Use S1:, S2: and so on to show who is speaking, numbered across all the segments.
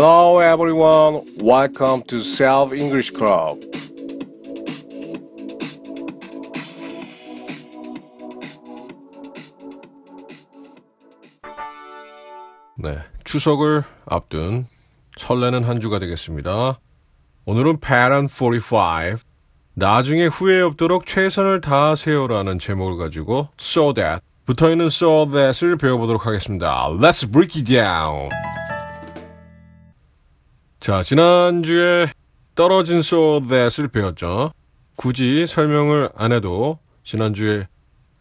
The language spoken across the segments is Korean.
S1: Hello everyone, welcome to Self English Club. 네, 추석을 앞둔 설레는 한 주가 되겠습니다. 오늘은 Pattern 45, 나중에 후회 없도록 최선을 다하세요라는 제목을 가지고 So That, 붙어있는 So That을 배워보도록 하겠습니다. Let's break it down. 자, 지난주에 떨어진 So That을 배웠죠. 굳이 설명을 안 해도 지난주에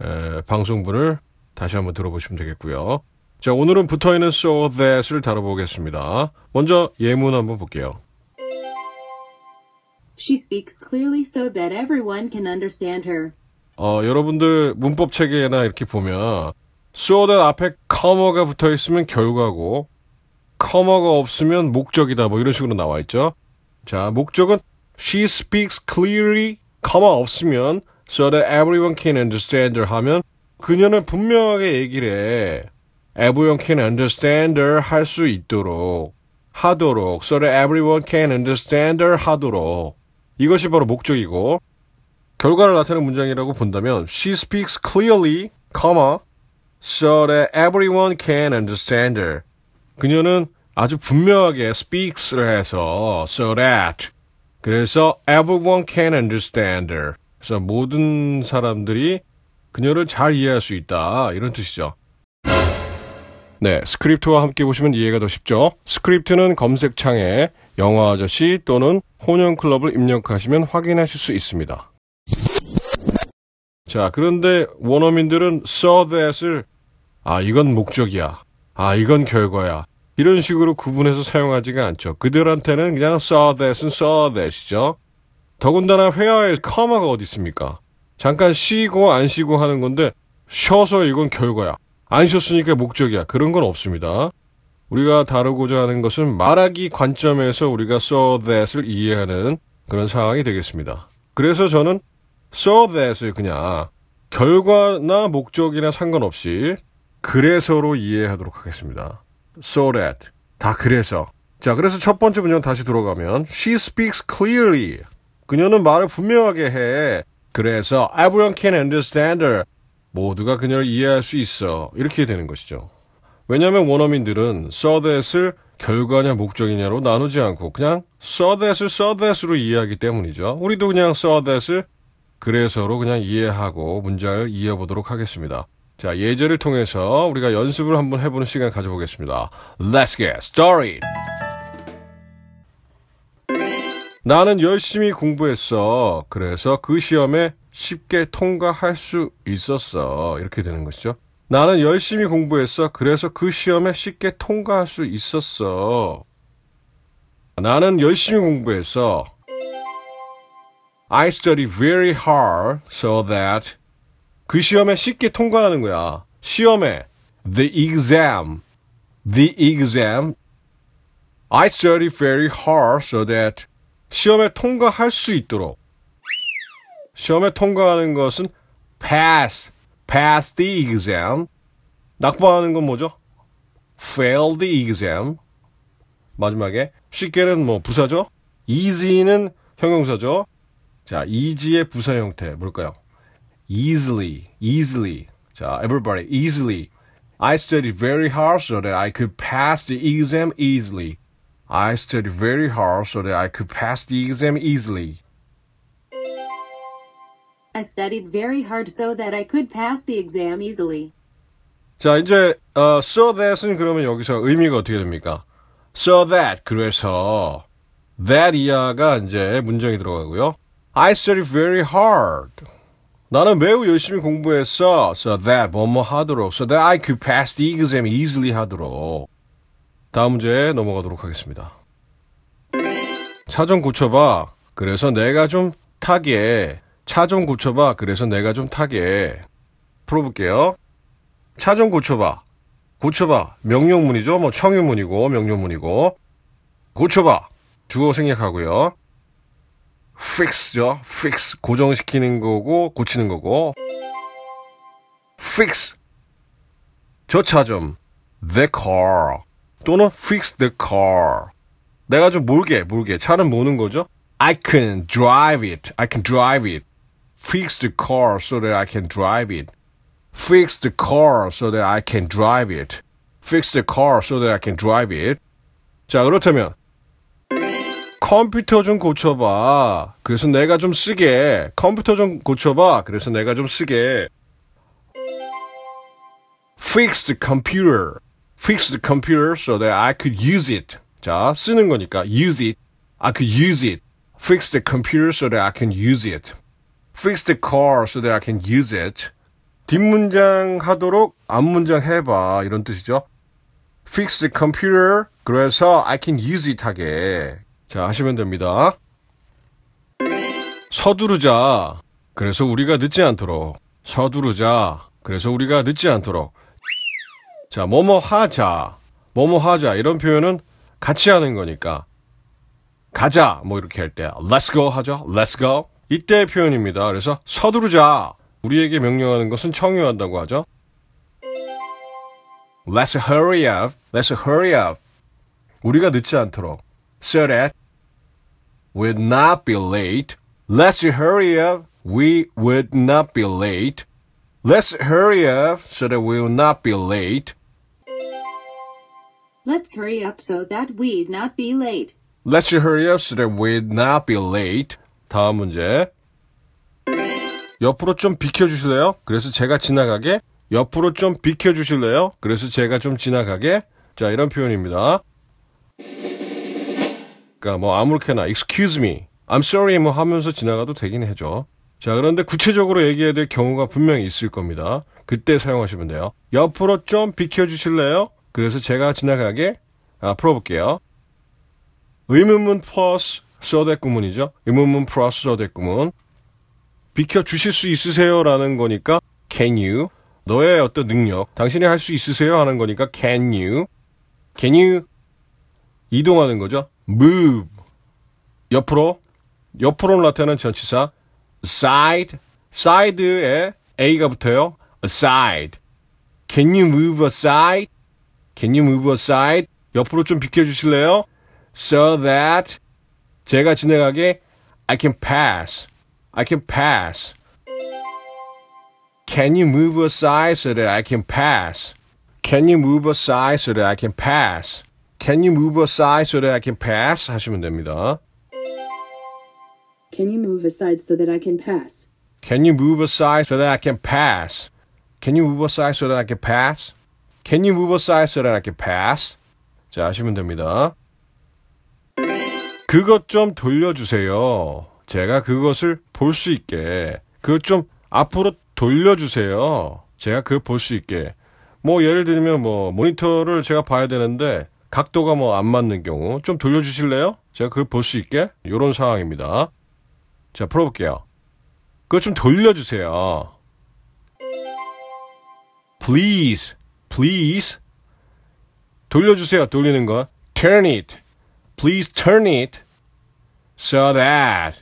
S1: 에, 방송분을 다시 한번 들어보시면 되겠고요. 자, 오늘은 붙어 있는 so that을 다뤄보겠습니다. 먼저 예문 한번 볼게요.
S2: She speaks clearly so that everyone can understand her.
S1: 어, 여러분들 문법 체계나 이렇게 보면 so that 앞에 커머가 붙어 있으면 결과고 커머가 없으면 목적이다 뭐 이런 식으로 나와 있죠. 자, 목적은 she speaks clearly 커머 없으면 so that everyone can understand her 하면 그녀는 분명하게 얘기를 해. everyone can understand her 할 수 있도록 하도록 so that everyone can understand her 하도록 이것이 바로 목적이고 결과를 나타내는 문장이라고 본다면 she speaks clearly, comma, so that everyone can understand her. 그녀는 아주 분명하게 speaks를 해서 so that 그래서 everyone can understand her. 그래서 모든 사람들이 그녀를 잘 이해할 수 있다 이런 뜻이죠. 네, 스크립트와 함께 보시면 이해가 더 쉽죠. 스크립트는 검색창에 영화 아저씨 또는 혼영 클럽을 입력하시면 확인하실 수 있습니다. 자, 그런데 원어민들은 saw that을 아, 이건 목적이야. 아, 이건 결과야. 이런 식으로 구분해서 사용하지가 않죠. 그들한테는 그냥 saw that은 saw that이죠. 더군다나 회화에 커마가 어디 있습니까? 잠깐 쉬고 안 쉬고 하는 건데 쉬어서 이건 결과야. 안 쉬었으니까 목적이야. 그런 건 없습니다. 우리가 다루고자 하는 것은 말하기 관점에서 우리가 saw that을 이해하는 그런 상황이 되겠습니다. 그래서 저는 saw that을 그냥 결과나 목적이나 상관없이 그래서로 이해하도록 하겠습니다. so that 다 그래서 자 그래서 첫 번째 문장 다시 들어가면 she speaks clearly 그녀는 말을 분명하게 해 그래서 everyone can understand her 모두가 그녀를 이해할 수 있어 이렇게 되는 것이죠. 왜냐하면 원어민들은 saw that을 결과냐 목적이냐로 나누지 않고 그냥 saw that을 saw that으로 이해하기 때문이죠. 우리도 그냥 saw that을 그래서로 그냥 이해하고 문장을 이어보도록 하겠습니다. 자, 예제를 통해서 우리가 연습을 한번 해보는 시간을 가져보겠습니다. Let's get started! 나는 열심히 공부했어. 그래서 그 시험에 쉽게 통과할 수 있었어. 이렇게 되는 것이죠. 나는 열심히 공부했어. 그래서 그 시험에 쉽게 통과할 수 있었어. 나는 열심히 공부했어. I studied very hard so that 그 시험에 쉽게 통과하는 거야. 시험에 the exam, the exam. I studied very hard so that 시험에 통과할 수 있도록. 시험에 통과하는 것은 pass, pass the exam. 낙방하는 건 뭐죠? fail the exam. 마지막에 쉽게는 뭐 부사죠? easy는 형용사죠. 자, easy의 부사 형태 뭘까요? easily, easily. 자, everybody, easily. I studied very hard so that I could pass the exam easily. I studied very hard so that I could pass the exam easily.
S2: I studied very hard so that I could pass the exam easily.
S1: 자, 이제 어, so that은 그러면 여기서 의미가 어떻게 됩니까? so that 그래서 that 이하가 이제 문장이 들어가고요. I studied very hard. 나는 매우 열심히 공부했어. So that 뭐뭐 하도록. So that I could pass the exam easily 하도록. 다음 문제 넘어가도록 하겠습니다. 차 좀 고쳐봐. 그래서 내가 좀 타게. 차 좀 고쳐봐. 그래서 내가 좀 타게. 풀어볼게요. 차 좀 고쳐봐. 고쳐봐. 명령문이죠. 뭐 청유문이고 명령문이고. 고쳐봐. 주어 생략하고요. Fix죠. fix 고정시키는 거고 고치는 거고. fix 저 차 좀 the car 또는 fix the car 내가 좀 몰게, 몰게. 차는 모는 거죠. I can drive it. I can drive it. Fix the car so that I can drive it. Fix the car so that I can drive it. Fix the car so that I can drive it. 자, 그렇다면 컴퓨터 좀 고쳐봐. 그래서 내가 좀 쓰게. 컴퓨터 좀 고쳐봐. 그래서 내가 좀 쓰게. Fix the computer. Fix the computer so that I could use it. 자, 쓰는 거니까 use it. I could use it. Fix the computer so that I can use it. Fix the car so that I can use it. 뒷문장 하도록 앞문장 해봐. 이런 뜻이죠. Fix the computer. 그래서 I can use it 하게. 자, 하시면 됩니다. 서두르자. 그래서 우리가 늦지 않도록. 서두르자. 그래서 우리가 늦지 않도록. 자, 뭐뭐 하자. 뭐뭐 하자. 이런 표현은 같이 하는 거니까. 가자. 뭐 이렇게 할 때. Let's go 하죠. Let's go. 이때의 표현입니다. 그래서 서두르자. 우리에게 명령하는 것은 청유한다고 하죠. Let's hurry up. Let's hurry up. 우리가 늦지 않도록. So that we'll not be late. Let's hurry up. We would not be late. Let's hurry up so that we will not be late.
S2: Let's hurry up so that we'd not be late.
S1: Let's hurry up so that we'll not be late. 다음 문제. 옆으로 좀 비켜주실래요? 그래서 제가 지나가게. 옆으로 좀 비켜주실래요? 그래서 제가 좀 지나가게. 자, 이런 표현입니다. 그러니까 뭐 아무렇게나 excuse me, I'm sorry 뭐 하면서 지나가도 되긴 해죠. 자, 그런데 구체적으로 얘기해야 될 경우가 분명히 있을 겁니다. 그때 사용하시면 돼요. 옆으로 좀 비켜주실래요? 그래서 제가 지나가게. 아, 풀어볼게요. 의문문 플러스 써댓 구문이죠. 의문문 플러스 써댓 구문. 비켜주실 수 있으세요? 라는 거니까 can you. 너의 어떤 능력, 당신이 할 수 있으세요? 하는 거니까 can you. can you 이동하는 거죠. move. 옆으로. 옆으로 나타나는 전치사 side. side에 a가 붙어요. aside. Can you move aside? Can you move aside? 옆으로 좀 비켜 주실래요? So that 제가 지나가게 I can pass. I can pass. Can you move aside so that I can pass? Can you move aside so that I can pass? Can you move aside so that I can pass? 하시면 됩니다.
S3: Can you move aside so that I can pass?
S1: Can you move aside so that I can pass? Can you move aside so that I can pass? Can you move aside so that I can pass? 자, 하시면 됩니다. 그것 좀 돌려주세요. 제가 그것을 볼 수 있게. 그것 좀 앞으로 돌려주세요. 제가 그걸 볼 수 있게. 뭐 예를 들면 뭐 모니터를 제가 봐야 되는데 각도가 뭐 안 맞는 경우 좀 돌려주실래요? 제가 그걸 볼 수 있게. 이런 상황입니다. 자, 풀어볼게요. 그거 좀 돌려주세요. Please, please. 돌려주세요. 돌리는 거. Turn it. Please turn it. So that.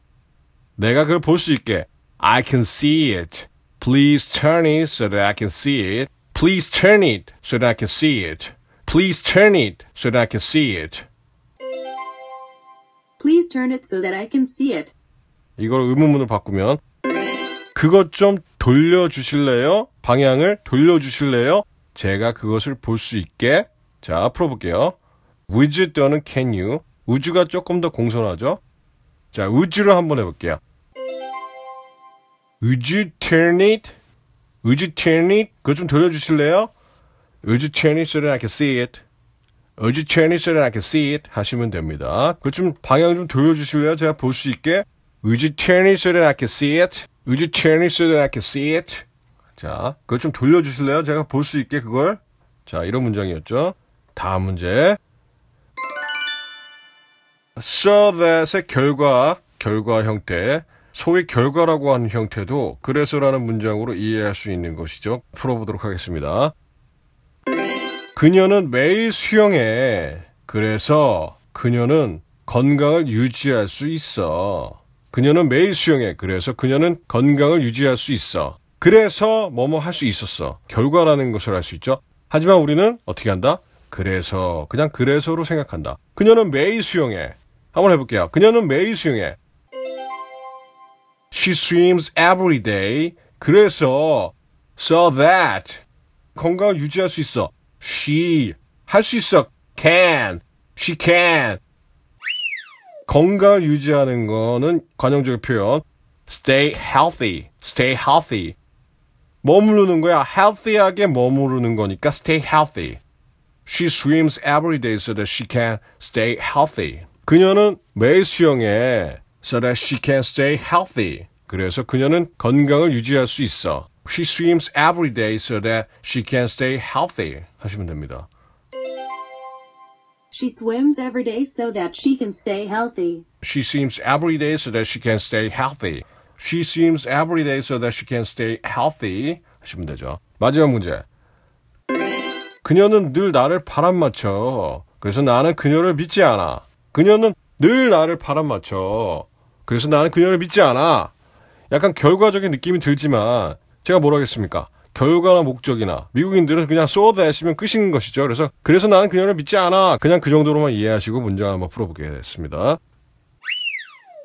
S1: 내가 그걸 볼 수 있게. I can see it. Please turn it so that I can see it. Please turn it so that I can see it. Please turn it so that I can see it.
S2: Please turn it so that I can see it.
S1: 이걸 의문문으로 바꾸면 그것 좀 돌려주실래요? 방향을 돌려주실래요? 제가 그것을 볼 수 있게 자 풀어볼게요. would 또는 can you would가 조금 더 공손하죠? 자 would를 한번 해볼게요. Would you turn it? Would you turn it? 그것 좀 돌려주실래요? So that I can see it? So that I can see it? 하시면 됩니다. 그것 좀 방향 좀 돌려주실래요? 제가 볼 수 있게. So that I can see it? So that I can see it? 자, 그것 좀 돌려주실래요? 제가 볼 수 있게 그걸. 자, 이런 문장이었죠. 다음 문제. So that의 결과, 결과 형태. 소위 결과라고 하는 형태도 그래서라는 문장으로 이해할 수 있는 것이죠. 풀어보도록 하겠습니다. 그녀는 매일 수영해. 그래서 그녀는 건강을 유지할 수 있어. 그녀는 매일 수영해. 그래서 그녀는 건강을 유지할 수 있어. 그래서 뭐뭐 할 수 있었어. 결과라는 것을 할수 있죠. 하지만 우리는 어떻게 한다? 그래서 그냥 그래서로 생각한다. 그녀는 매일 수영해. 한번 해볼게요. 그녀는 매일 수영해. She swims every day. 그래서 so that 건강을 유지할 수 있어. She 할 수 있어. Can. She can. 건강을 유지하는 거는 관용적인 표현. Stay healthy. Stay healthy. 머무르는 거야. healthy하게 머무르는 거니까 stay healthy. She swims every day so that she can stay healthy. 그녀는 매일 수영해 so that she can stay healthy. 그래서 그녀는 건강을 유지할 수 있어. She swims every day so that she can stay healthy. 하시면 됩니다.
S2: She swims every day so that she can stay healthy.
S1: She swims every day so that she can stay healthy. She swims every day so that she can stay healthy. 하시면 되죠. 마지막 문제. 그녀는 늘 나를 바람 맞춰. 그래서 나는 그녀를 믿지 않아. 그녀는 늘 나를 바람 맞춰. 그래서 나는 그녀를 믿지 않아. 약간 결과적인 느낌이 들지만 제가 뭐라 하겠습니까? 결과나 목적이나 미국인들은 그냥 so that이면 끝인 것이죠. 그래서 그래서 나는 그녀를 믿지 않아. 그냥 그 정도로만 이해하시고 문장 한번 풀어보겠습니다.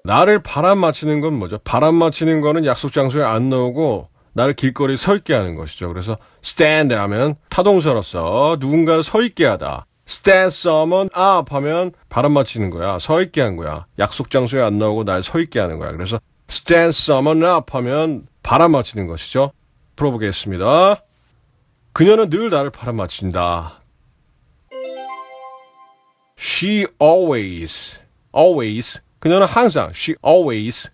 S1: 나를 바람 맞히는 건 뭐죠? 바람 맞히는 거는 약속 장소에 안 나오고 나를 길거리에 서 있게 하는 것이죠. 그래서 stand 하면 타동사로서 누군가를 서 있게 하다. stand someone up 하면 바람 맞히는 거야. 서 있게 한 거야. 약속 장소에 안 나오고 날 서 있게 하는 거야. 그래서 stand someone up 하면 바람 맞히는 것이죠. 풀어보겠습니다. 그녀는 늘 나를 바람 맞힌다. She always, always. 그녀는 항상, she always.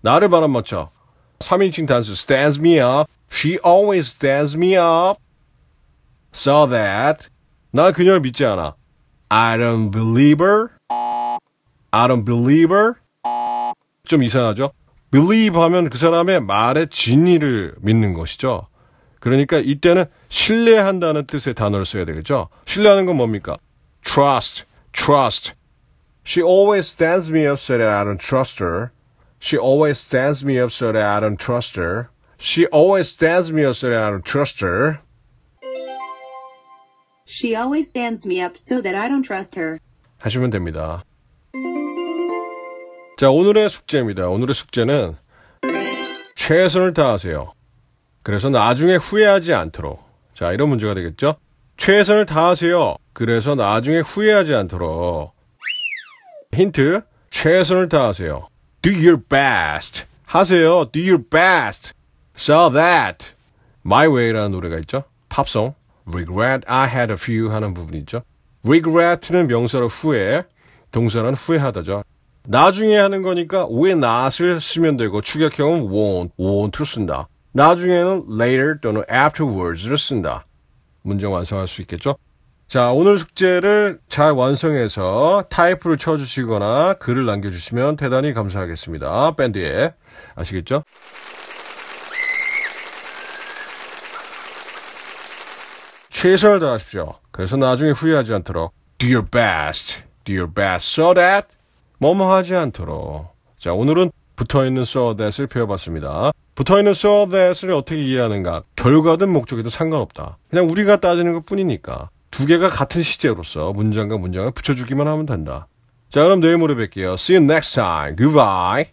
S1: 나를 바람 맞춰. 3인칭 단수, stands me up. She always stands me up. So that. 나 그녀를 믿지 않아. I don't believe her. I don't believe her. 좀 이상하죠? Believe 하면 그 사람의 말의 진리를 믿는 것이죠. 그러니까 이때는 신뢰한다는 뜻의 단어를 써야 되겠죠. 신뢰하는 건 뭡니까? trust, trust. She always stands me up so that I don't trust her. She always stands me up so that I don't trust her. She always stands me up so that I don't trust her.
S2: She always stands me up so that I don't trust her.
S1: 하시면 됩니다. 자, 오늘의 숙제입니다. 오늘의 숙제는 최선을 다하세요. 그래서 나중에 후회하지 않도록. 자, 이런 문제가 되겠죠? 최선을 다하세요. 그래서 나중에 후회하지 않도록. 힌트. 최선을 다하세요. Do your best. 하세요. Do your best. So that. My Way라는 노래가 있죠? 팝송. Regret I had a few 하는 부분이 있죠. Regret는 명사로 후회, 동사는 후회하다죠. 나중에 하는 거니까 when not을 쓰면 되고 축약형은 won't, won't를 쓴다. 나중에는 later 또는 afterwards를 쓴다. 문장 완성할 수 있겠죠? 자, 오늘 숙제를 잘 완성해서 타이프를 쳐주시거나 글을 남겨주시면 대단히 감사하겠습니다. 밴드에. 아시겠죠? 최선을 다하십시오. 그래서 나중에 후회하지 않도록 do your best, do your best so that 뭐뭐 하지 않도록. 자, 오늘은 붙어있는 so that을 배워봤습니다. 붙어있는 so that을 어떻게 이해하는가? 결과든 목적이든 상관없다. 그냥 우리가 따지는 것 뿐이니까. 두 개가 같은 시제로서 문장과 문장을 붙여주기만 하면 된다. 자, 그럼 내일 모레 뵐게요. See you next time. Goodbye.